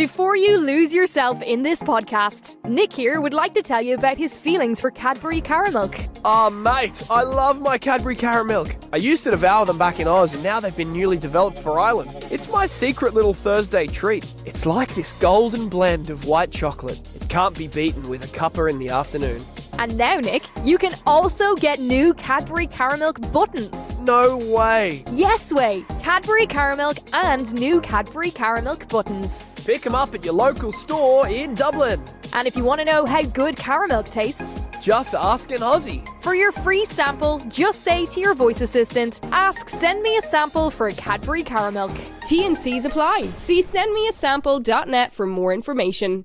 Before you lose yourself in this podcast, Nick here would like to tell you about his feelings for Cadbury Caramilk. Oh, mate, I love my Cadbury Caramilk. I used to devour them back in Oz, and now they've been newly developed for Ireland. It's my secret little Thursday treat. It's like this golden blend of white chocolate. It can't be beaten with a cuppa in the afternoon. And now, Nick, you can also get new Cadbury Caramilk buttons. No way. Yes way! Cadbury Caramilk and new Cadbury Caramilk buttons. Pick them up at your local store in Dublin. And if you want to know how good Caramilk tastes, Just ask an Aussie. for your free sample, just say to your voice assistant, ask send me a sample for a Cadbury Caramilk. T&Cs apply. See sendmeasample.net for more information.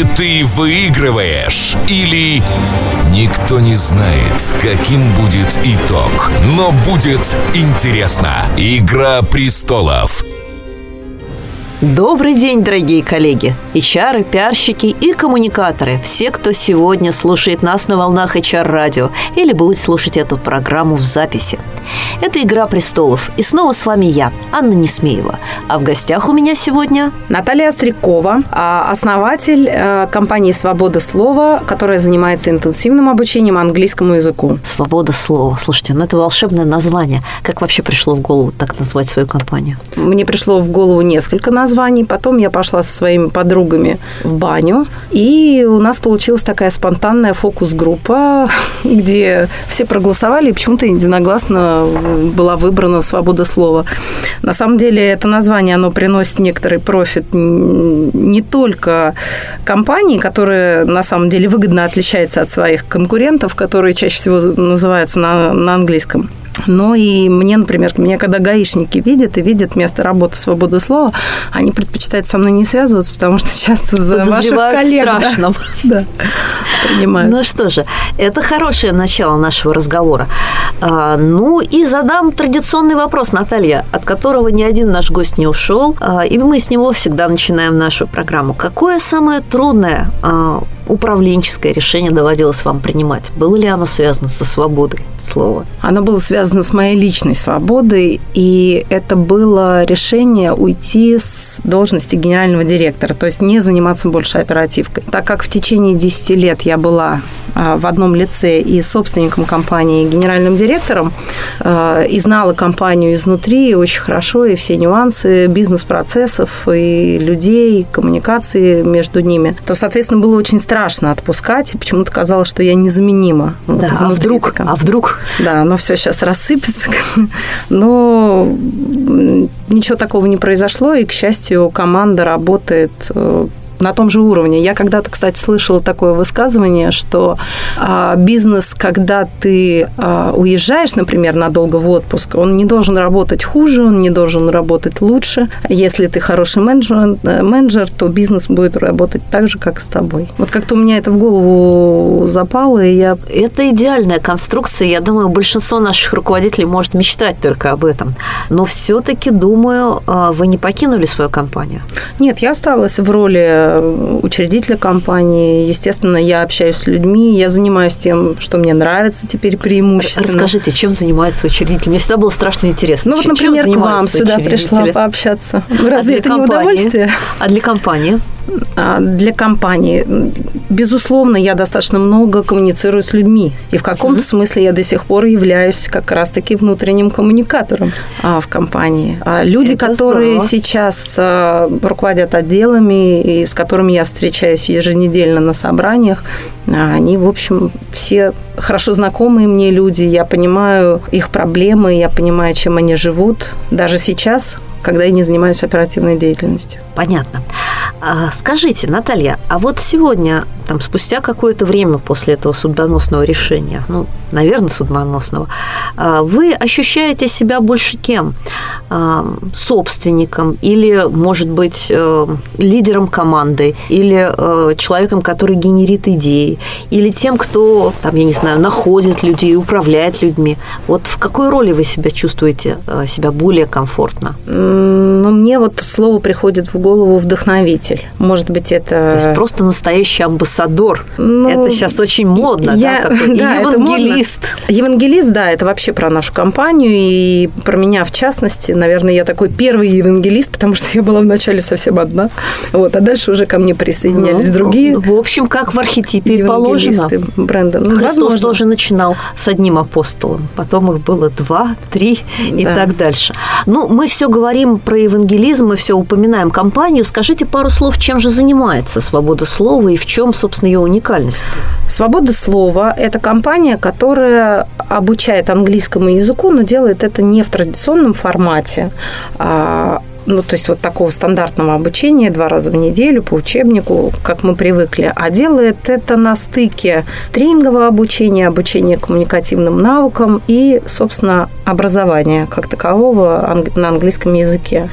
ты выигрываешь, или никто не знает, каким будет итог. Но будет интересно. Игра престолов. Добрый день, дорогие коллеги, HR, пиарщики и коммуникаторы, все, кто сегодня слушает нас на волнах HR-радио или будет слушать эту программу в записи. Это «Игра престолов», и снова с вами я, Анна Несмеева. А в гостях у меня сегодня... Наталья Острякова, а, основатель э, компании «Свобода слова», которая занимается интенсивным обучением английскому языку. Свобода слова. Слушайте, ну это волшебное название. Как вообще пришло в голову так назвать свою компанию? Мне пришло в голову несколько названий. Потом я пошла со своими подругами в баню. И у нас получилась такая спонтанная фокус-группа, где все проголосовали, и почему-то единогласно была выбрана «Свобода слова». На самом деле это название, оно приносит некоторый профит не только компании, которая на самом деле выгодно отличается от своих конкурентов, которые чаще всего называются на, на английском. Но и мне, например, меня когда гаишники видят и видят место работы свободы слова, они предпочитают со мной не связываться, потому что часто за ваших коллег страшном. да, принимают. Ну что же, это хорошее начало нашего разговора. А, ну и задам традиционный вопрос, Наталья, от которого ни один наш гость не ушел, а, и мы с него всегда начинаем нашу программу. Какое самое трудное а, управленческое решение доводилось вам принимать? Было ли оно связано со свободой слова? Оно было связано с моей личной свободой, и это было решение уйти с должности генерального директора, то есть не заниматься больше оперативкой. Так как в течение 10 лет я была а, в одном лице и собственником компании, и генеральным директором, а, и знала компанию изнутри очень хорошо, и все нюансы бизнес-процессов, и людей, коммуникации между ними, то, соответственно, было очень страшно отпускать, и почему-то казалось, что я незаменима. вот Да, а внутри вдруг, компании. а вдруг Да, но все сейчас рассыпется. Но ничего такого не произошло, и, к счастью, команда работает э, на том же уровне. Я когда-то, кстати, слышала такое высказывание, что а, бизнес, когда ты а, уезжаешь, например, надолго в отпуск, он не должен работать хуже, он не должен работать лучше. Если ты хороший менеджер, э, менеджер то бизнес будет работать так же, как с тобой. Вот как-то у меня это в голову запало, и я Это идеальная конструкция. Я думаю, большинство наших руководителей может мечтать только об этом. Но все-таки, думаю, а, вы не покинули свою компанию. Нет, я осталась в роли учредителя компании. Естественно, я общаюсь с людьми, я занимаюсь тем, что мне нравится теперь преимущественно. Расскажите, чем занимается учредитель? Мне всегда было страшно интересно. Ну вот, Чем например, к вам сюда пришла пообщаться. А Разве для это не удовольствие? А для компании? А, Для компании, безусловно, я достаточно много коммуницирую с людьми. И в каком-то смысле я до сих пор являюсь как раз-таки внутренним коммуникатором а, в компании. А Люди, Это которые здорово. сейчас а, руководят отделами и с которыми я встречаюсь еженедельно на собраниях, а, они, в общем, все хорошо знакомые мне люди. Я понимаю их проблемы, я понимаю, чем они живут. Даже сейчас когда я не занимаюсь оперативной деятельностью. Понятно. А, скажите, Наталья, а вот сегодня, там, спустя какое-то время после этого судьбоносного решения, ну, наверное, судьбоносного, а, вы ощущаете себя больше кем? А, собственником или, может быть, э, лидером команды или э, человеком, который генерит идеи или тем, кто, там, я не знаю, находит людей, управляет людьми? Вот в какой роли вы себя чувствуете э, себя более комфортно? Ну, мне вот слово приходит в голову вдохновитель. Может быть, это... То есть просто настоящий амбассадор. Ну, это сейчас очень модно, я, да? Такой да, евангелист. Евангелист, да, это вообще про нашу компанию и про меня в частности. Наверное, я такой первый евангелист, потому что я была вначале совсем одна. Вот, а дальше уже ко мне присоединялись ну, другие. В общем, как в архетипе положено. бренда. Ну, Христос возможно. тоже начинал с одним апостолом, потом их было два, три и да. так дальше. Ну, мы все говорим про евангелизм, мы все упоминаем компанию. Скажите пару слов, чем же занимается «Свобода слова» и в чем, собственно, ее уникальность? «Свобода слова» – это компания, которая обучает английскому языку, но делает это не в традиционном формате, а ну, то есть вот такого стандартного обучения два раза в неделю по учебнику, как мы привыкли, а делает это на стыке тренингового обучения, обучения коммуникативным навыкам и, собственно, образования как такового на английском языке.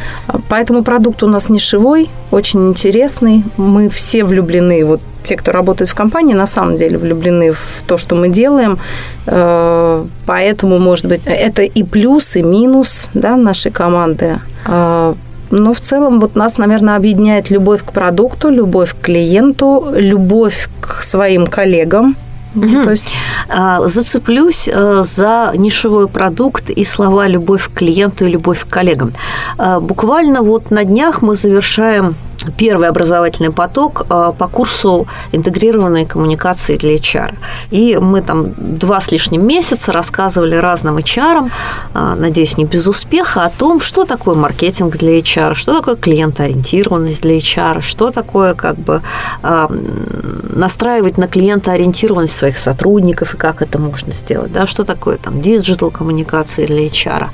Поэтому продукт у нас нишевой, очень интересный. Мы все влюблены, вот те, кто работает в компании, на самом деле влюблены в то, что мы делаем. Э, поэтому, может быть, это и плюс, и минус да, нашей команды. Э, но в целом вот нас, наверное, объединяет любовь к продукту, любовь к клиенту, любовь к своим коллегам, Угу. То есть а, зацеплюсь э, за нишевой продукт и слова «любовь к клиенту» и «любовь к коллегам». А, буквально вот на днях мы завершаем первый образовательный поток э, по курсу интегрированной коммуникации для HR. И мы там два с лишним месяца рассказывали разным HR, э, надеюсь, не без успеха, о том, что такое маркетинг для HR, что такое клиентоориентированность для HR, что такое как бы э, настраивать на клиентоориентированность своих сотрудников и как это можно сделать, да, что такое там digital коммуникации для HR.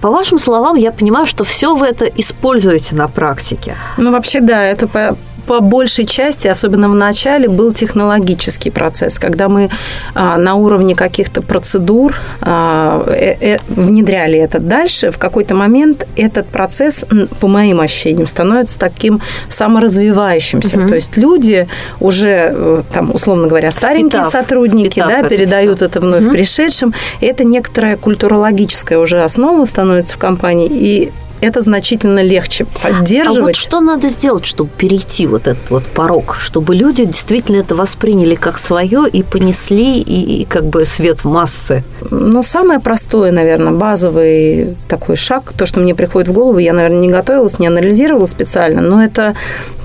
По вашим словам, я понимаю, что все вы это используете на практике. Ну, вообще, да, это по, по большей части, особенно в начале, был технологический процесс, когда мы а, на уровне каких-то процедур а, э, э, внедряли это дальше. В какой-то момент этот процесс, по моим ощущениям, становится таким саморазвивающимся. Угу. То есть люди уже, э, там, условно говоря, старенькие Питав. сотрудники, Питав, да, это передают все. это вновь угу. пришедшим. Это некоторая культурологическая уже основа становится в компании, и это значительно легче поддерживать. А вот что надо сделать, чтобы перейти вот этот вот порог, чтобы люди действительно это восприняли как свое и понесли и, и как бы свет в массы? Ну, самое простое, наверное, базовый такой шаг, то, что мне приходит в голову, я, наверное, не готовилась, не анализировала специально, но это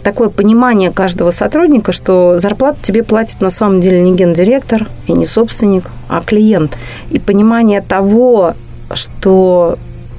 такое понимание каждого сотрудника, что зарплату тебе платит на самом деле не гендиректор и не собственник, а клиент. И понимание того, что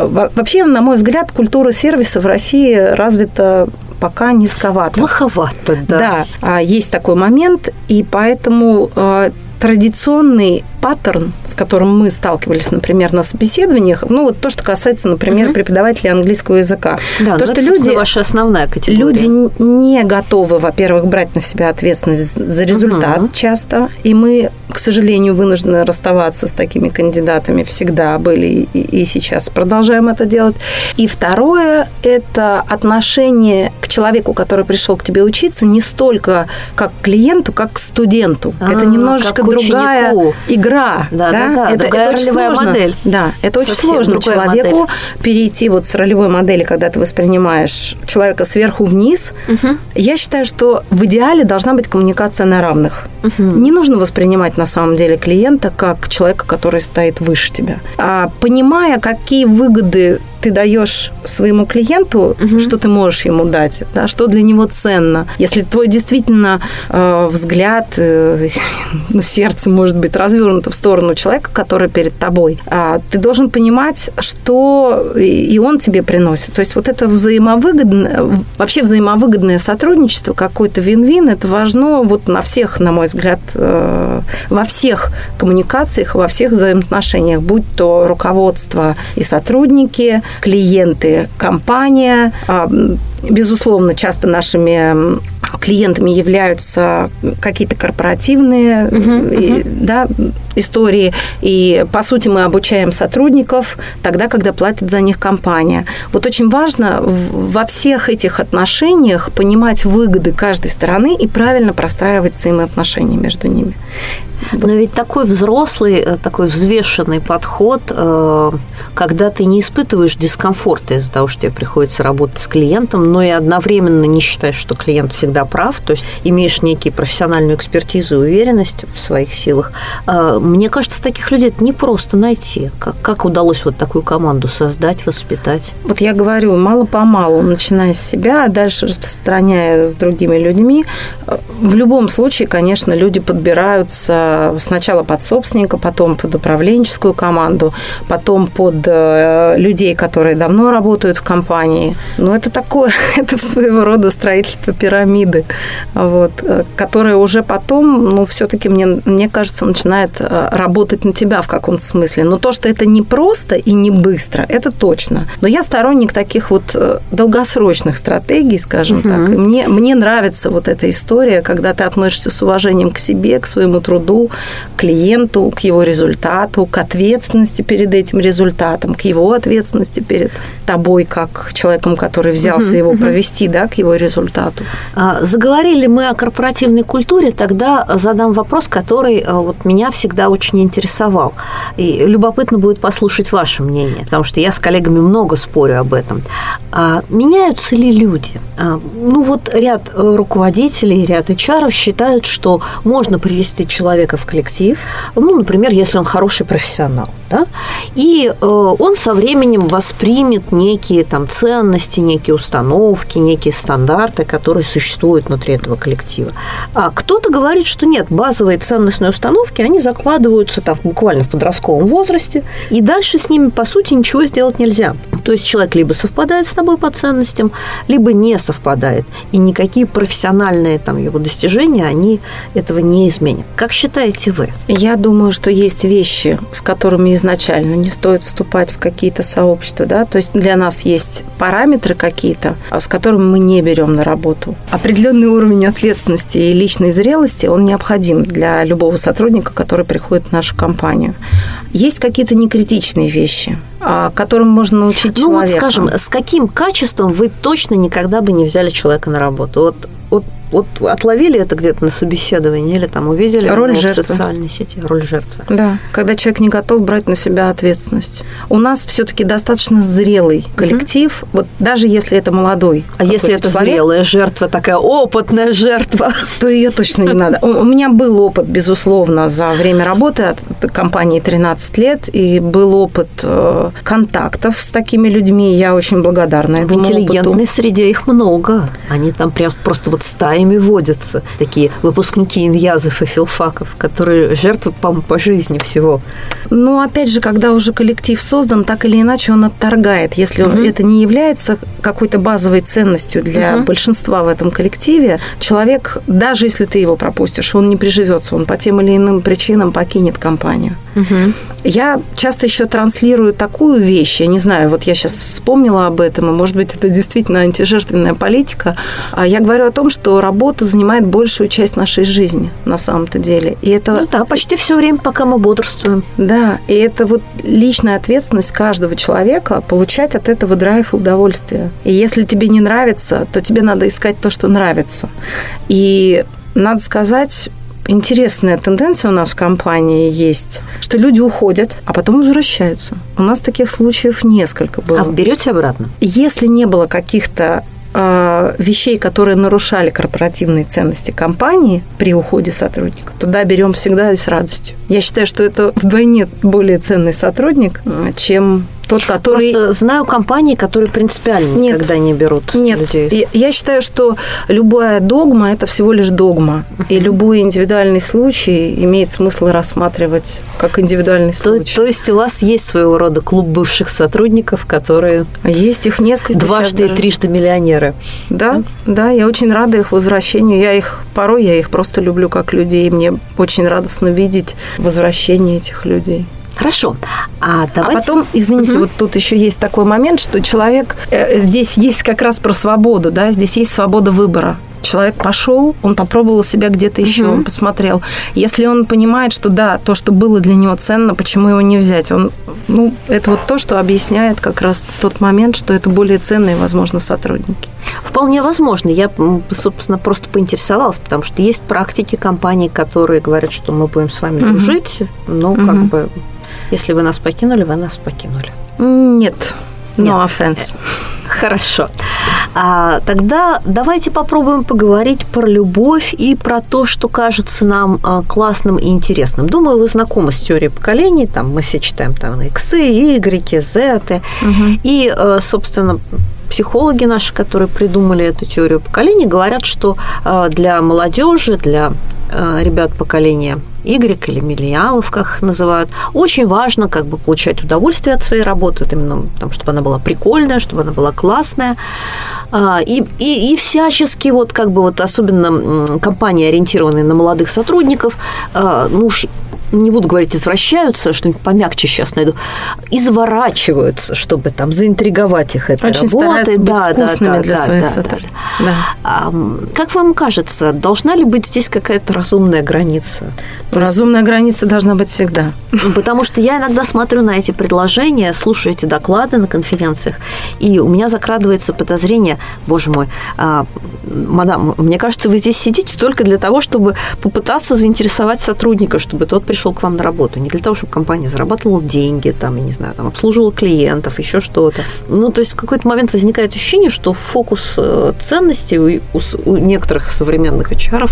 Вообще, на мой взгляд, культура сервиса в России развита пока низковато. Плоховато, да. Да, а, есть такой момент, и поэтому а, традиционный паттерн, с которым мы сталкивались, например, на собеседованиях, ну вот то, что касается, например, угу. преподавателей английского языка, да, то, что это, люди, ваша основная категория. Люди не готовы, во-первых, брать на себя ответственность за результат угу. часто, и мы, к сожалению, вынуждены расставаться с такими кандидатами всегда были и, и сейчас продолжаем это делать. И второе – это отношение к человеку, который пришел к тебе учиться, не столько как к клиенту, как к студенту. А, это немножечко другая игра. Да, да, да, да это, это очень сложно. модель. Да, это очень Совсем сложно человеку модель. перейти вот с ролевой модели, когда ты воспринимаешь человека сверху вниз. Угу. Я считаю, что в идеале должна быть коммуникация на равных. Угу. Не нужно воспринимать на самом деле клиента как человека, который стоит выше тебя. А понимая, какие выгоды ты даешь своему клиенту, угу. что ты можешь ему дать, да, что для него ценно. Если твой действительно э, взгляд, э, ну, сердце, может быть, развернуто в сторону человека, который перед тобой, э, ты должен понимать, что и он тебе приносит. То есть вот это взаимовыгодное, вообще взаимовыгодное сотрудничество, какой-то вин-вин, это важно вот на всех, на мой взгляд, э, во всех коммуникациях, во всех взаимоотношениях, будь то руководство и сотрудники, клиенты компания. А, безусловно, часто нашими клиентами являются какие-то корпоративные uh-huh, uh-huh. Да, истории. И, по сути, мы обучаем сотрудников тогда, когда платит за них компания. Вот очень важно во всех этих отношениях понимать выгоды каждой стороны и правильно простраивать взаимоотношения между ними. Но ведь такой взрослый, э, такой взвешенный подход, э, когда ты не испытываешь дискомфорта из-за того, что тебе приходится работать с клиентом, но и одновременно не считаешь, что клиент всегда прав, то есть имеешь некие профессиональную экспертизу и уверенность в своих силах. Э, мне кажется, таких людей это не просто найти. Как, как удалось вот такую команду создать, воспитать? Вот я говорю, мало-помалу, начиная с себя, а дальше распространяя с другими людьми. В любом случае, конечно, люди подбираются сначала под собственника, потом под управленческую команду, потом под э, людей, которые давно работают в компании. Но это такое, это своего рода строительство пирамиды, вот, э, которое уже потом, ну, все-таки, мне, мне кажется, начинает э, работать на тебя в каком-то смысле. Но то, что это не просто и не быстро, это точно. Но я сторонник таких вот долгосрочных стратегий, скажем угу. так. И мне, мне нравится вот эта история, когда ты относишься с уважением к себе, к своему труду, клиенту, к его результату, к ответственности перед этим результатом, к его ответственности перед тобой, как человеком, который взялся его провести, да, к его результату. А, заговорили мы о корпоративной культуре, тогда задам вопрос, который а, вот меня всегда очень интересовал. И любопытно будет послушать ваше мнение, потому что я с коллегами много спорю об этом. А, меняются ли люди? Ну вот ряд э, руководителей, ряд HR считают, что можно привести человека в коллектив, ну, например, если он хороший профессионал, да, и э, он со временем воспримет некие там ценности, некие установки, некие стандарты, которые существуют внутри этого коллектива. А кто-то говорит, что нет, базовые ценностные установки, они закладываются там буквально в подростковом возрасте, и дальше с ними, по сути, ничего сделать нельзя. То есть человек либо совпадает с тобой по ценностям, либо не совпадает, и никакие профессиональные там его достижения, они этого не изменят. Как считаете, вы? Я думаю, что есть вещи, с которыми изначально не стоит вступать в какие-то сообщества, да, то есть для нас есть параметры какие-то, а с которыми мы не берем на работу. Определенный уровень ответственности и личной зрелости, он необходим для любого сотрудника, который приходит в нашу компанию. Есть какие-то некритичные вещи, а, которым можно научить ну, человека. Ну вот, скажем, с каким качеством вы точно никогда бы не взяли человека на работу? Вот, вот отловили это где-то на собеседовании или там увидели роль жертвы. в социальной сети роль жертвы. Да, когда человек не готов брать на себя ответственность. У нас все-таки достаточно зрелый коллектив, угу. вот даже если это молодой. А если это человек, зрелая жертва, такая опытная жертва, то ее точно не надо. У меня был опыт, безусловно, за время работы от компании 13 лет, и был опыт э, контактов с такими людьми. Я очень благодарна этому В интеллигентной опыту. среде их много. Они там прям просто вот стаи ими водятся такие выпускники иньязов и филфаков, которые жертвы по, по жизни всего. Ну, опять же, когда уже коллектив создан, так или иначе он отторгает. Если угу. это не является какой-то базовой ценностью для угу. большинства в этом коллективе, человек, даже если ты его пропустишь, он не приживется, он по тем или иным причинам покинет компанию. Угу. Я часто еще транслирую такую вещь, я не знаю, вот я сейчас вспомнила об этом, и, может быть, это действительно антижертвенная политика. А я говорю о том, что работа занимает большую часть нашей жизни на самом-то деле. И это... Ну да, почти все время, пока мы бодрствуем. Да, и это вот личная ответственность каждого человека получать от этого драйв и удовольствие. И если тебе не нравится, то тебе надо искать то, что нравится. И надо сказать, интересная тенденция у нас в компании есть, что люди уходят, а потом возвращаются. У нас таких случаев несколько было. А вы берете обратно? Если не было каких-то вещей, которые нарушали корпоративные ценности компании при уходе сотрудника, туда берем всегда и с радостью. Я считаю, что это вдвойне более ценный сотрудник, э, чем тот, который... Просто знаю компании, которые принципиально Нет. никогда не берут Нет. людей. Я считаю, что любая догма – это всего лишь догма. И любой индивидуальный случай имеет смысл рассматривать как индивидуальный случай. То, есть у вас есть своего рода клуб бывших сотрудников, которые... Есть их несколько. Дважды и трижды миллионеры. Да, да, я очень рада их возвращению. Я их, порой я их просто люблю как людей. Мне очень радостно видеть возвращение этих людей. Хорошо. А, давайте... а потом, извините, угу. вот тут еще есть такой момент, что человек э, здесь есть как раз про свободу, да, здесь есть свобода выбора. Человек пошел, он попробовал себя где-то еще, угу. он посмотрел. Если он понимает, что да, то, что было для него ценно, почему его не взять? Он, ну, это вот то, что объясняет как раз тот момент, что это более ценные, возможно, сотрудники. Вполне возможно. Я, собственно, просто поинтересовалась, потому что есть практики компаний, которые говорят, что мы будем с вами дружить, угу. но угу. как бы если вы нас покинули, вы нас покинули. Нет. No Нет. offense. Хорошо. А, тогда давайте попробуем поговорить про любовь и про то, что кажется нам а, классным и интересным. Думаю, вы знакомы с теорией поколений. Там мы все читаем там иксы, игреки, зеты. Угу. И, а, собственно, психологи наши, которые придумали эту теорию поколений, говорят, что а, для молодежи, для а, ребят поколения Y или миллениалов, как их называют. Очень важно как бы получать удовольствие от своей работы, вот именно там, чтобы она была прикольная, чтобы она была классная. А, и, и, и всячески, вот как бы вот особенно компании, ориентированные на молодых сотрудников, а, ну уж не буду говорить извращаются, что-нибудь помягче сейчас найду, изворачиваются, чтобы там заинтриговать их этой Очень работой. Быть да, вкусными да, для да, своих да, сотрудников. Да. Да. А, как вам кажется, должна ли быть здесь какая-то разумная граница? Разумная есть... граница должна быть всегда. Потому что я иногда смотрю на эти предложения, слушаю эти доклады на конференциях, и у меня закрадывается подозрение, боже мой, а, мадам, мне кажется, вы здесь сидите только для того, чтобы попытаться заинтересовать сотрудника, чтобы тот пришел пришел к вам на работу не для того, чтобы компания зарабатывала деньги, там, я не знаю, там, обслуживала клиентов, еще что-то. Ну, то есть в какой-то момент возникает ощущение, что фокус э, ценностей у, у, у некоторых современных HR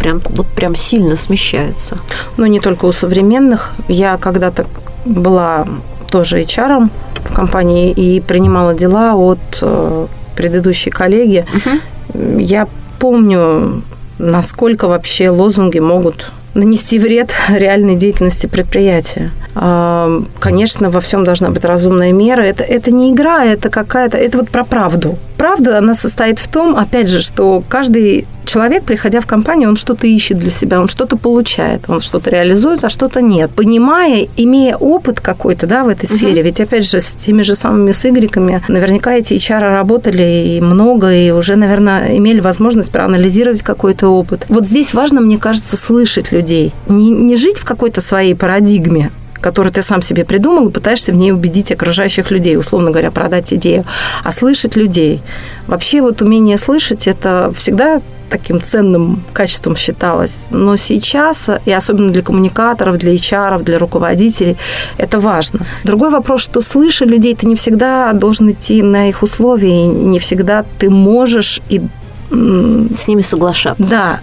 прям, вот прям сильно смещается. Ну, не только у современных. Я когда-то была тоже HR в компании и принимала дела от э, предыдущей коллеги. Угу. Я помню, насколько вообще лозунги могут нанести вред реальной деятельности предприятия. А, конечно, во всем должна быть разумная мера. Это, это не игра, это какая-то... Это вот про правду. Правда, она состоит в том, опять же, что каждый человек, приходя в компанию, он что-то ищет для себя, он что-то получает, он что-то реализует, а что-то нет. Понимая, имея опыт какой-то да, в этой сфере, uh-huh. ведь, опять же, с теми же самыми с игреками, наверняка эти HR работали и много, и уже, наверное, имели возможность проанализировать какой-то опыт. Вот здесь важно, мне кажется, слышать людей. Не, не жить в какой-то своей парадигме, который ты сам себе придумал, и пытаешься в ней убедить окружающих людей, условно говоря, продать идею, а слышать людей. Вообще вот умение слышать – это всегда таким ценным качеством считалось. Но сейчас, и особенно для коммуникаторов, для HR, для руководителей, это важно. Другой вопрос, что слыша людей, ты не всегда должен идти на их условия, и не всегда ты можешь и с ними соглашаться. Да,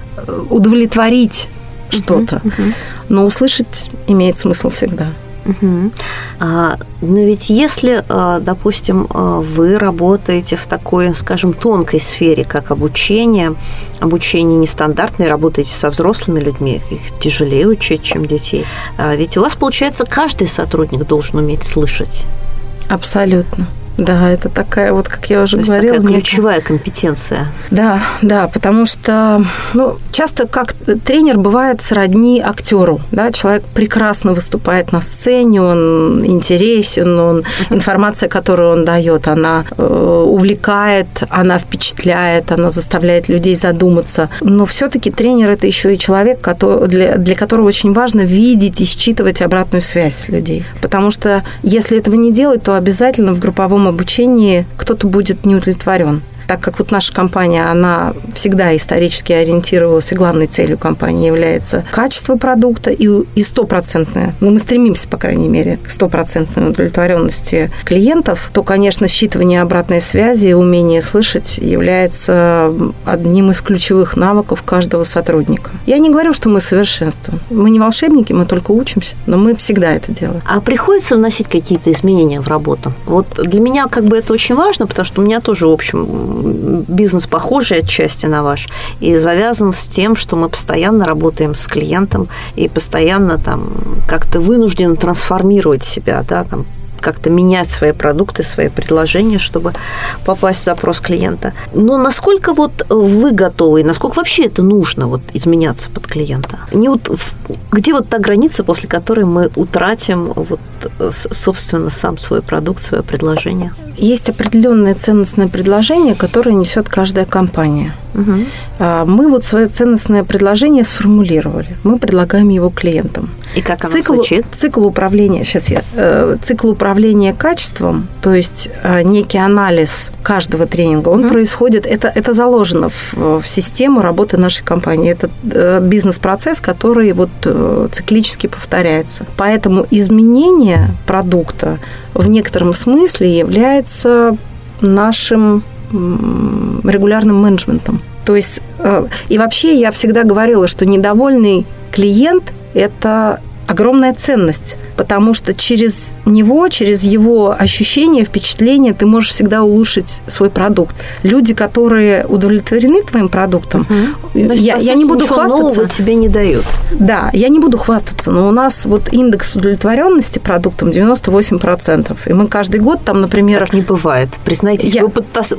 удовлетворить что-то. Uh-huh, Но услышать имеет смысл всегда. Угу. А, но ведь если, а, допустим, а, вы работаете в такой, скажем, тонкой сфере, как обучение, обучение нестандартное, работаете со взрослыми людьми, их тяжелее учить, чем детей, а ведь у вас, получается, каждый сотрудник должен уметь слышать. Абсолютно. Да, это такая вот, как я уже То говорила, такая ключевая некая... компетенция. Да, да, потому что ну, часто как тренер бывает сродни актеру. Да? Человек прекрасно выступает на сцене, он интересен, он, информация, которую он дает, она э, увлекает, она впечатляет, она заставляет людей задуматься. Но все-таки тренер это еще и человек, который, для, для которого очень важно видеть и считывать обратную связь с людей. Потому что если этого не делать, то обязательно в групповом обучении кто-то будет не удовлетворен так как вот наша компания, она всегда исторически ориентировалась, и главной целью компании является качество продукта и стопроцентное, ну, мы стремимся, по крайней мере, к стопроцентной удовлетворенности клиентов, то, конечно, считывание обратной связи и умение слышать является одним из ключевых навыков каждого сотрудника. Я не говорю, что мы совершенство. Мы не волшебники, мы только учимся, но мы всегда это делаем. А приходится вносить какие-то изменения в работу? Вот для меня как бы это очень важно, потому что у меня тоже, в общем, бизнес похожий отчасти на ваш и завязан с тем, что мы постоянно работаем с клиентом и постоянно там как-то вынуждены трансформировать себя, да, там как-то менять свои продукты, свои предложения, чтобы попасть в запрос клиента. Но насколько вот вы готовы, насколько вообще это нужно вот изменяться под клиента? Не вот, где вот та граница, после которой мы утратим вот, собственно, сам свой продукт, свое предложение? Есть определенное ценностное предложение, которое несет каждая компания. Угу. Мы вот свое ценностное предложение сформулировали. Мы предлагаем его клиентам. И как оно цикл, звучит? Цикл управления, сейчас я, э, цикл управления качеством, то есть э, некий анализ каждого тренинга, он угу. происходит, это, это заложено в, в систему работы нашей компании. Это э, бизнес-процесс, который вот циклически повторяется. Поэтому изменение продукта в некотором смысле является нашим регулярным менеджментом. То есть, э, и вообще я всегда говорила, что недовольный клиент – это огромная ценность, потому что через него, через его ощущения, впечатления ты можешь всегда улучшить свой продукт. Люди, которые удовлетворены твоим продуктом, угу. Значит, я, я не буду хвастаться. тебе не дают. Да, я не буду хвастаться, но у нас вот индекс удовлетворенности продуктом 98%. И мы каждый год там, например... Так не бывает. Признайтесь, я... вы подтас...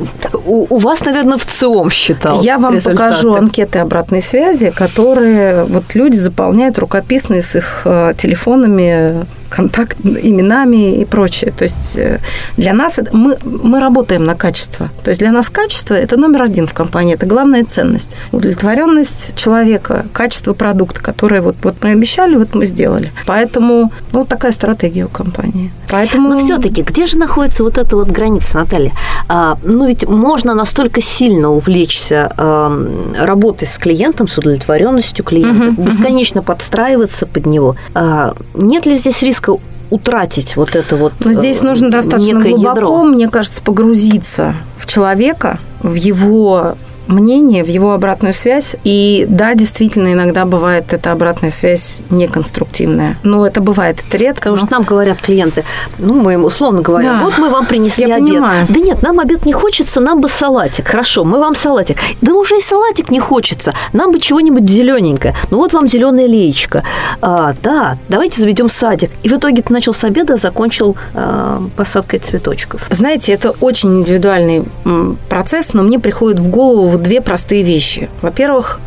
у, у вас, наверное, в ЦИОМ считал Я вам результаты. покажу анкеты обратной связи, которые вот люди заполняют рукописные с их э, телефонами контакт, именами и прочее. То есть э, для нас мы, мы работаем на качество. То есть для нас качество – это номер один в компании, это главная ценность. Удовлетворенность человека, качество продукта, которое вот, вот мы обещали, вот мы сделали. Поэтому ну, такая стратегия у компании. Поэтому... Но все-таки где же находится вот эта вот граница, Наталья? А, ну ведь можно настолько сильно увлечься а, работой с клиентом, с удовлетворенностью клиента, угу, бесконечно угу. подстраиваться под него. А, нет ли здесь риска риска утратить вот это вот Но здесь э, нужно достаточно глубоко, ядро. мне кажется, погрузиться в человека, в его мнение, в его обратную связь. И да, действительно, иногда бывает эта обратная связь неконструктивная. Но это бывает, это редко. Потому но... что нам говорят клиенты, ну, мы им условно говоря, да. вот мы вам принесли Я обед. Понимаю. Да нет, нам обед не хочется, нам бы салатик. Хорошо, мы вам салатик. Да уже и салатик не хочется. Нам бы чего-нибудь зелененькое. Ну вот вам зеленая леечка. А, да, давайте заведем садик. И в итоге ты начал с обеда, закончил а, посадкой цветочков. Знаете, это очень индивидуальный процесс, но мне приходит в голову две простые вещи. Во-первых,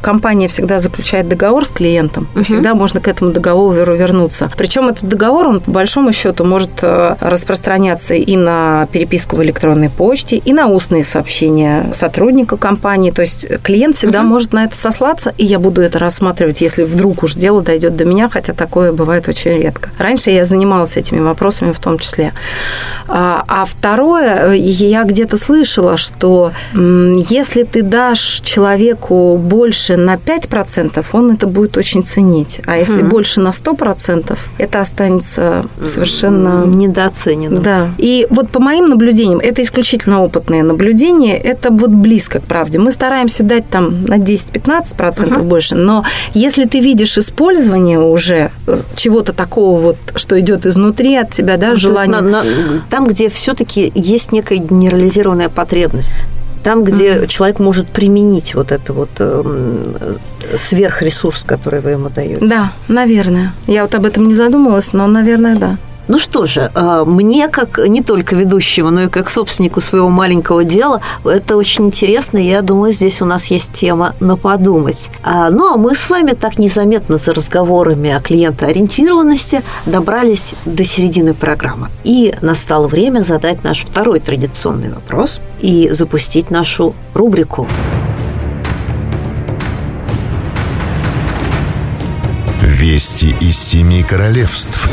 компания всегда заключает договор с клиентом, угу. всегда можно к этому договору вернуться. Причем этот договор, он по большому счету может э, распространяться и на переписку в электронной почте, и на устные сообщения сотрудника компании. То есть клиент всегда угу. может на это сослаться, и я буду это рассматривать, если вдруг уж дело дойдет до меня, хотя такое бывает очень редко. Раньше я занималась этими вопросами в том числе. А, а второе, я где-то слышала, что если ты дашь человеку больше больше на 5%, он это будет очень ценить. А если mm. больше на 100%, это останется совершенно... Недооценено. Да. И вот по моим наблюдениям, это исключительно опытные наблюдения, это вот близко к правде. Мы стараемся дать там на 10-15% uh-huh. больше, но если ты видишь использование уже чего-то такого вот, что идет изнутри от тебя, да, ну, желание... Там, где все-таки есть некая генерализированная потребность там, где mm-hmm. человек может применить вот это вот э, сверхресурс, который вы ему даете. Да, наверное. Я вот об этом не задумывалась, но, наверное, да. Ну что же, э, мне, как не только ведущему, но и как собственнику своего маленького дела, это очень интересно. Я думаю, здесь у нас есть тема на подумать. А, ну, а мы с вами так незаметно за разговорами о клиентоориентированности добрались до середины программы. И настало время задать наш второй традиционный вопрос и запустить нашу рубрику. Вести из семи королевств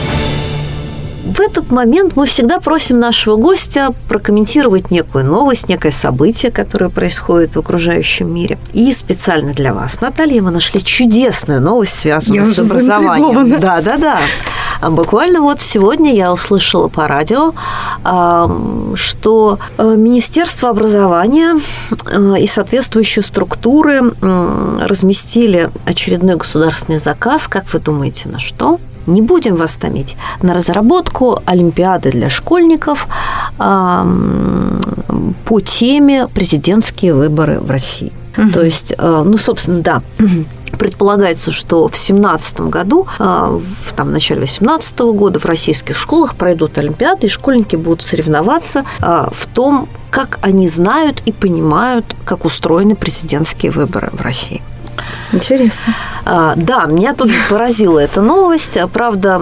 в этот момент мы всегда просим нашего гостя прокомментировать некую новость, некое событие, которое происходит в окружающем мире. И специально для вас, Наталья, мы нашли чудесную новость, связанную я с образованием. Да, да, да. А буквально вот сегодня я услышала по радио, что э, Министерство образования э, и соответствующие структуры разместили очередной государственный заказ. Как вы думаете, на что? Не будем вас томить. На разработку Олимпиады для школьников э, по теме президентские выборы в России. Угу. То есть, э, ну, собственно, да, Предполагается, что в 17 году, в, там, в начале 18 года в российских школах пройдут Олимпиады, и школьники будут соревноваться в том, как они знают и понимают, как устроены президентские выборы в России. Интересно. А, да, меня тоже поразила эта новость. Правда,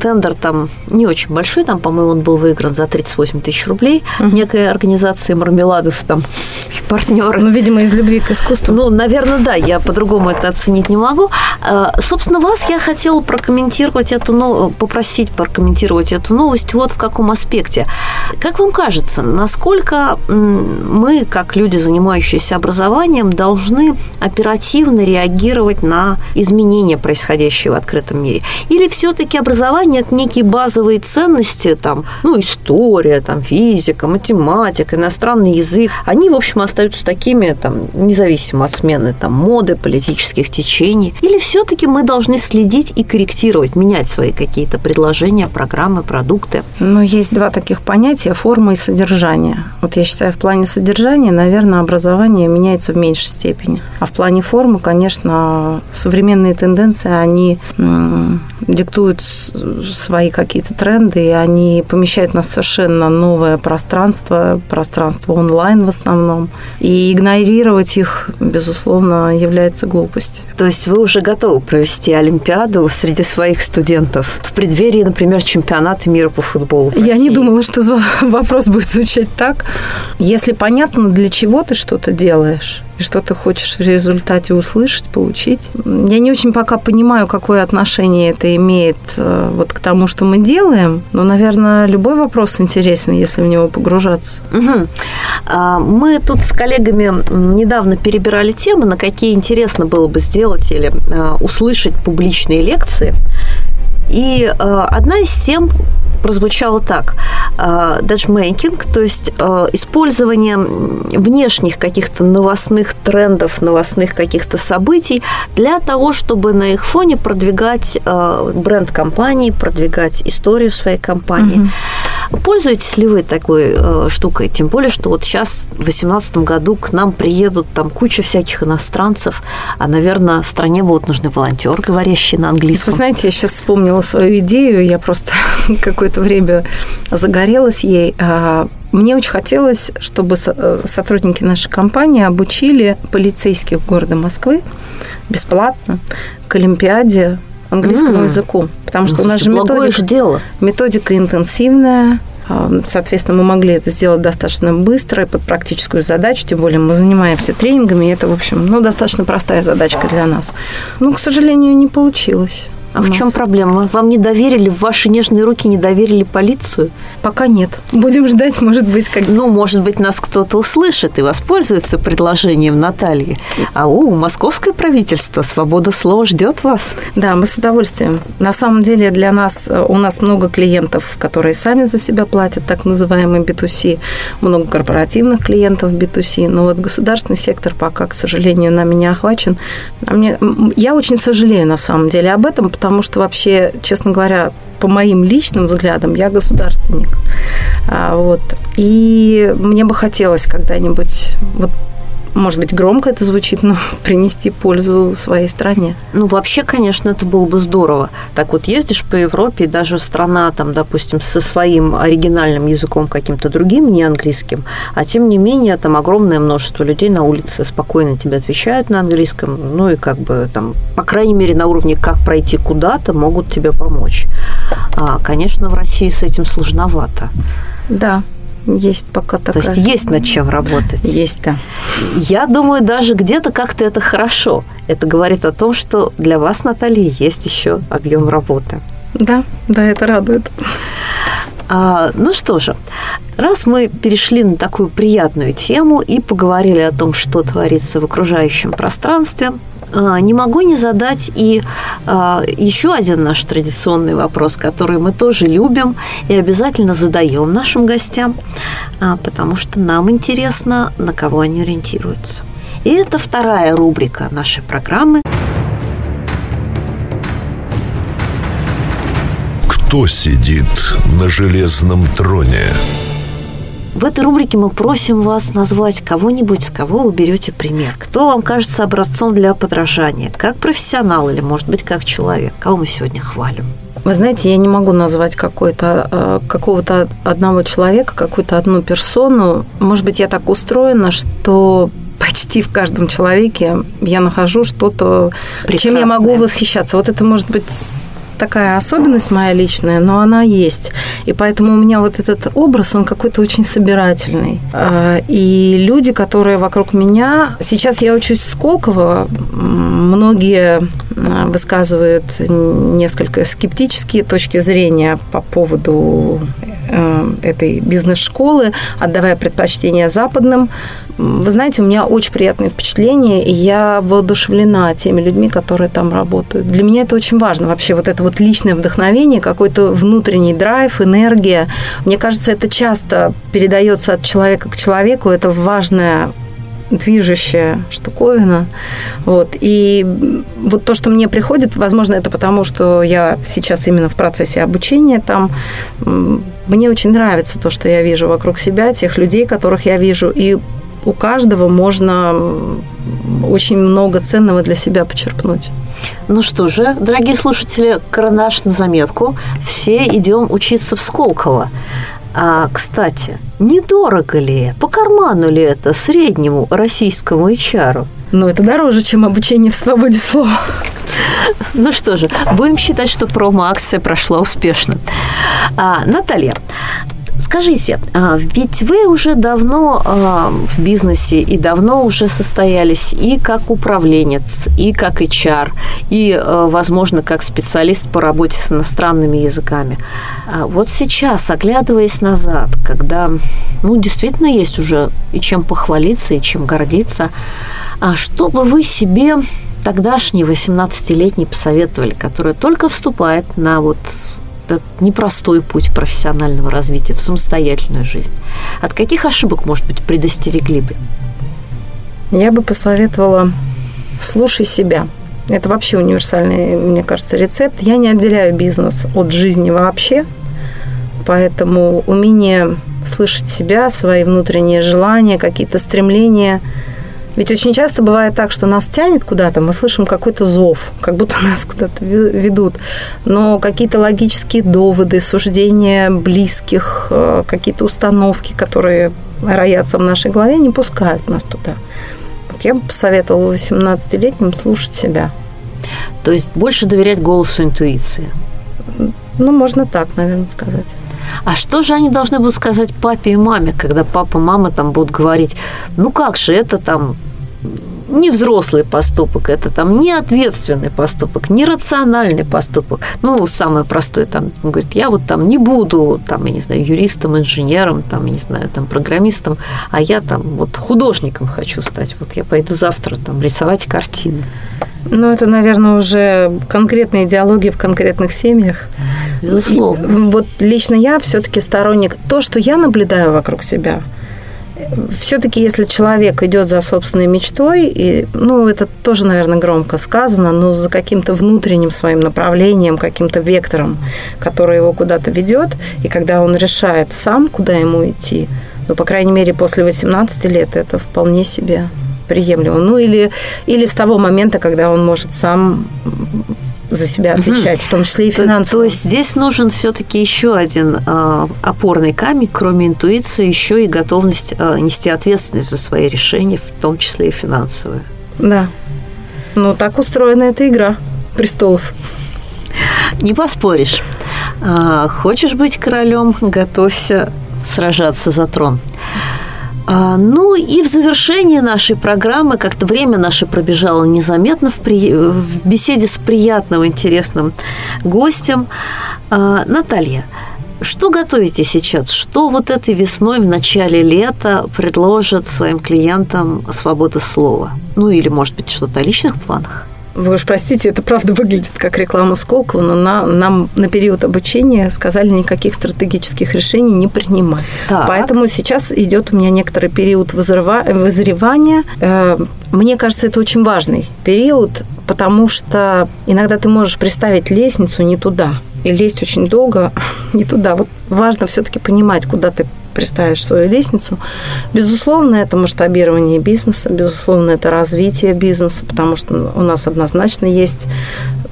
тендер там не очень большой, там, по-моему, он был выигран за 38 тысяч рублей угу. некой организации мармеладов там партнеры. Ну, видимо, из любви к искусству. Ну, наверное, да, я по-другому это оценить не могу. А, собственно, вас я хотела прокомментировать эту, ну, попросить прокомментировать эту новость вот в каком аспекте. Как вам кажется, насколько мы, как люди, занимающиеся образованием, должны оперативно реагировать на изменения, происходящие в открытом мире? Или все-таки образование – это некие базовые ценности, там, ну, история, там, физика, математика, иностранный язык, они, в общем, остаются такими, там, независимо от смены там, моды, политических течений? Или все-таки мы должны следить и корректировать, менять свои какие-то предложения, программы, продукты? Ну, есть два таких понятия – форма и содержание. Вот я считаю, в плане содержания, наверное, образование меняется в меньшей степени. А в плане формы, конечно, современные тенденции, они диктуют свои какие-то тренды, и они помещают нас в совершенно новое пространство, пространство онлайн в основном. И игнорировать их, безусловно, является глупостью. То есть вы уже готовы провести Олимпиаду среди своих студентов в преддверии, например, чемпионата мира по футболу? Я не думала, что вопрос будет звучать так. Если понятно, для чего ты что-то делаешь, и что ты хочешь в результате услышать, получить. Я не очень пока понимаю, какое отношение это имеет э, вот к тому, что мы делаем, но, наверное, любой вопрос интересен, если в него погружаться. Угу. Мы тут с коллегами недавно перебирали темы, на какие интересно было бы сделать или э, услышать публичные лекции. И э, одна из тем прозвучала так. Даджмейкинг, то есть э, использование внешних каких-то новостных трендов, новостных каких-то событий для того, чтобы на их фоне продвигать э, бренд компании, продвигать историю своей компании. Угу. Пользуетесь ли вы такой э, штукой? Тем более, что вот сейчас в 2018 году к нам приедут там куча всяких иностранцев, а, наверное, стране будут нужны волонтеры, говорящие на английском. Вы знаете, я сейчас вспомнила свою идею, я просто какое-то время загорелась ей. А, мне очень хотелось, чтобы э, сотрудники нашей компании обучили полицейских города Москвы бесплатно к Олимпиаде английскому mm. языку. Потому что ну, у нас же методика, дело. методика интенсивная, а, Соответственно, мы могли это сделать достаточно быстро и под практическую задачу, тем более мы занимаемся тренингами, и это, в общем, ну, достаточно простая задачка для нас. Но, к сожалению, не получилось. А в чем проблема? Вам не доверили, в ваши нежные руки не доверили полицию? Пока нет. Будем ждать, может быть, как... Ну, может быть, нас кто-то услышит и воспользуется предложением Натальи. А у московское правительство свобода слова ждет вас. Да, мы с удовольствием. На самом деле для нас, у нас много клиентов, которые сами за себя платят, так называемый B2C, много корпоративных клиентов B2C, но вот государственный сектор пока, к сожалению, нами не охвачен. А мне, я очень сожалею на самом деле об этом, потому что вообще, честно говоря, по моим личным взглядам, я государственник. А, вот. И мне бы хотелось когда-нибудь вот может быть, громко это звучит, но принести пользу своей стране. Ну, вообще, конечно, это было бы здорово. Так вот ездишь по Европе, и даже страна, там, допустим, со своим оригинальным языком каким-то другим, не английским, а тем не менее, там огромное множество людей на улице спокойно тебе отвечают на английском, ну и как бы там, по крайней мере, на уровне как пройти куда-то, могут тебе помочь. А, конечно, в России с этим сложновато. Да, есть пока такая. То есть есть над чем работать. Есть, да. Я думаю, даже где-то как-то это хорошо. Это говорит о том, что для вас, Наталья, есть еще объем работы. Да, да, это радует. А, ну что же, раз мы перешли на такую приятную тему и поговорили о том, что творится в окружающем пространстве, не могу не задать и а, еще один наш традиционный вопрос, который мы тоже любим и обязательно задаем нашим гостям, а, потому что нам интересно, на кого они ориентируются. И это вторая рубрика нашей программы. Кто сидит на железном троне? В этой рубрике мы просим вас назвать кого-нибудь, с кого вы берете пример. Кто вам кажется образцом для подражания? Как профессионал или, может быть, как человек? Кого мы сегодня хвалим? Вы знаете, я не могу назвать какой-то, э, какого-то одного человека, какую-то одну персону. Может быть, я так устроена, что почти в каждом человеке я нахожу что-то, чем я могу восхищаться. Вот это может быть такая особенность моя личная, но она есть. И поэтому у меня вот этот образ, он какой-то очень собирательный. А, и люди, которые вокруг меня... Сейчас я учусь в Сколково. Многие а, высказывают несколько скептические точки зрения по поводу э, этой бизнес-школы, отдавая предпочтение западным вы знаете, у меня очень приятные впечатления, и я воодушевлена теми людьми, которые там работают. Для меня это очень важно вообще, вот это вот личное вдохновение, какой-то внутренний драйв, энергия. Мне кажется, это часто передается от человека к человеку, это важная движущая штуковина. Вот. И вот то, что мне приходит, возможно, это потому, что я сейчас именно в процессе обучения там. Мне очень нравится то, что я вижу вокруг себя, тех людей, которых я вижу. И у каждого можно очень много ценного для себя почерпнуть. Ну что же, дорогие слушатели, карандаш на заметку. Все идем учиться в Сколково. А, кстати, недорого ли, по карману ли это среднему российскому HR? Ну, это дороже, чем обучение в свободе слова. Ну что же, будем считать, что промо-акция прошла успешно. А, Наталья, Скажите, а, ведь вы уже давно а, в бизнесе и давно уже состоялись и как управленец, и как HR, и, а, возможно, как специалист по работе с иностранными языками. Вот сейчас, оглядываясь назад, когда, ну, действительно есть уже и чем похвалиться, и чем гордиться, что бы вы себе тогдашний 18-летний посоветовали, который только вступает на вот этот непростой путь профессионального развития в самостоятельную жизнь. От каких ошибок, может быть, предостерегли бы? Я бы посоветовала слушай себя. Это вообще универсальный, мне кажется, рецепт. Я не отделяю бизнес от жизни вообще, поэтому умение слышать себя, свои внутренние желания, какие-то стремления – ведь очень часто бывает так, что нас тянет куда-то, мы слышим какой-то зов, как будто нас куда-то ведут. Но какие-то логические доводы, суждения близких, э, какие-то установки, которые роятся в нашей голове, не пускают нас туда. Вот я бы посоветовала 18-летним слушать себя. То есть больше доверять голосу интуиции? Ну, можно так, наверное, сказать. А что же они должны будут сказать папе и маме, когда папа и мама там будут говорить, ну как же это там не взрослый поступок, это там не ответственный поступок, не рациональный поступок. Ну, самое простое, там, он говорит, я вот там не буду, там, я не знаю, юристом, инженером, там, я не знаю, там, программистом, а я там вот художником хочу стать. Вот я пойду завтра там рисовать картины. Ну, это, наверное, уже конкретные идеологии в конкретных семьях. Безусловно. вот лично я все-таки сторонник. То, что я наблюдаю вокруг себя – все-таки, если человек идет за собственной мечтой, и, ну, это тоже, наверное, громко сказано, но за каким-то внутренним своим направлением, каким-то вектором, который его куда-то ведет, и когда он решает сам, куда ему идти, ну, по крайней мере, после 18 лет это вполне себе приемлемо. Ну, или, или с того момента, когда он может сам за себя отвечать, угу. в том числе и финансово. То, то есть здесь нужен все-таки еще один э, опорный камень, кроме интуиции, еще и готовность э, нести ответственность за свои решения, в том числе и финансовые. Да. Ну, так устроена эта игра престолов. Не поспоришь. А, хочешь быть королем, готовься сражаться за трон. А, ну и в завершении нашей программы как-то время наше пробежало незаметно в, при... в беседе с приятным, интересным гостем. А, Наталья, что готовите сейчас? Что вот этой весной в начале лета предложит своим клиентам свобода слова? Ну или, может быть, что-то о личных планах? Вы уж простите, это правда выглядит как реклама Сколково, но на, нам на период обучения сказали никаких стратегических решений не принимать. Так. Поэтому сейчас идет у меня некоторый период вызрeva, вызревания. Э, мне кажется, это очень важный период, потому что иногда ты можешь представить лестницу не туда, и лезть очень долго не туда. Вот важно все-таки понимать, куда ты приставишь свою лестницу. Безусловно, это масштабирование бизнеса, безусловно, это развитие бизнеса, потому что у нас однозначно есть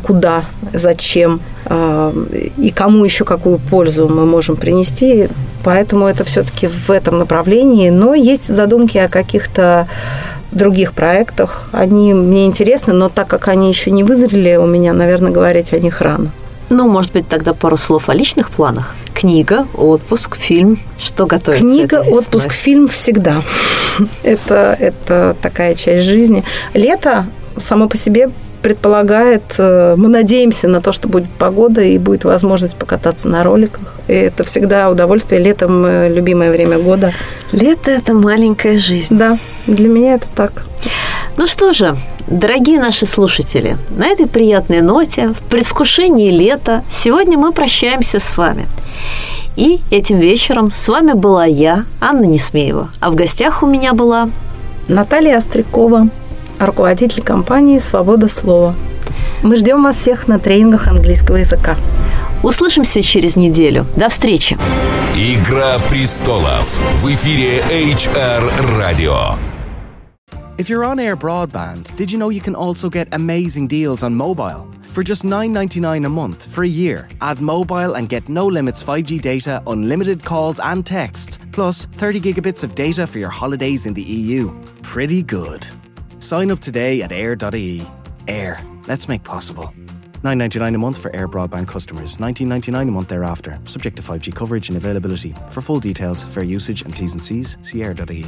куда, зачем э, и кому еще какую пользу мы можем принести. Поэтому это все-таки в этом направлении. Но есть задумки о каких-то других проектах. Они мне интересны, но так как они еще не вызрели, у меня, наверное, говорить о них рано. Ну, может быть, тогда пару слов о личных планах. Книга, отпуск, фильм. Что готовится? Книга, отпуск, фильм всегда. это, это такая часть жизни. Лето само по себе предполагает, э, мы надеемся на то, что будет погода и будет возможность покататься на роликах. И это всегда удовольствие. Летом э, любимое время года. Лето – это маленькая жизнь. Да, для меня это так. Ну что же, дорогие наши слушатели, на этой приятной ноте, в предвкушении лета, сегодня мы прощаемся с вами. И этим вечером с вами была я, Анна Несмеева, а в гостях у меня была Наталья Острякова, руководитель компании «Свобода слова». Мы ждем вас всех на тренингах английского языка. Услышимся через неделю. До встречи. Игра престолов в эфире HR Radio. If you're on air broadband, did you know you can also get amazing deals on mobile? For just $9.99 a month for a year, add mobile and get no limits 5G data, unlimited calls and texts, plus 30 gigabits of data for your holidays in the EU. Pretty good. Sign up today at air.ie. Air. Let's make possible. 9.99 a month for air broadband customers. 19.99 a month thereafter. Subject to 5G coverage and availability. For full details, fair usage and T's and C's, see air.ie.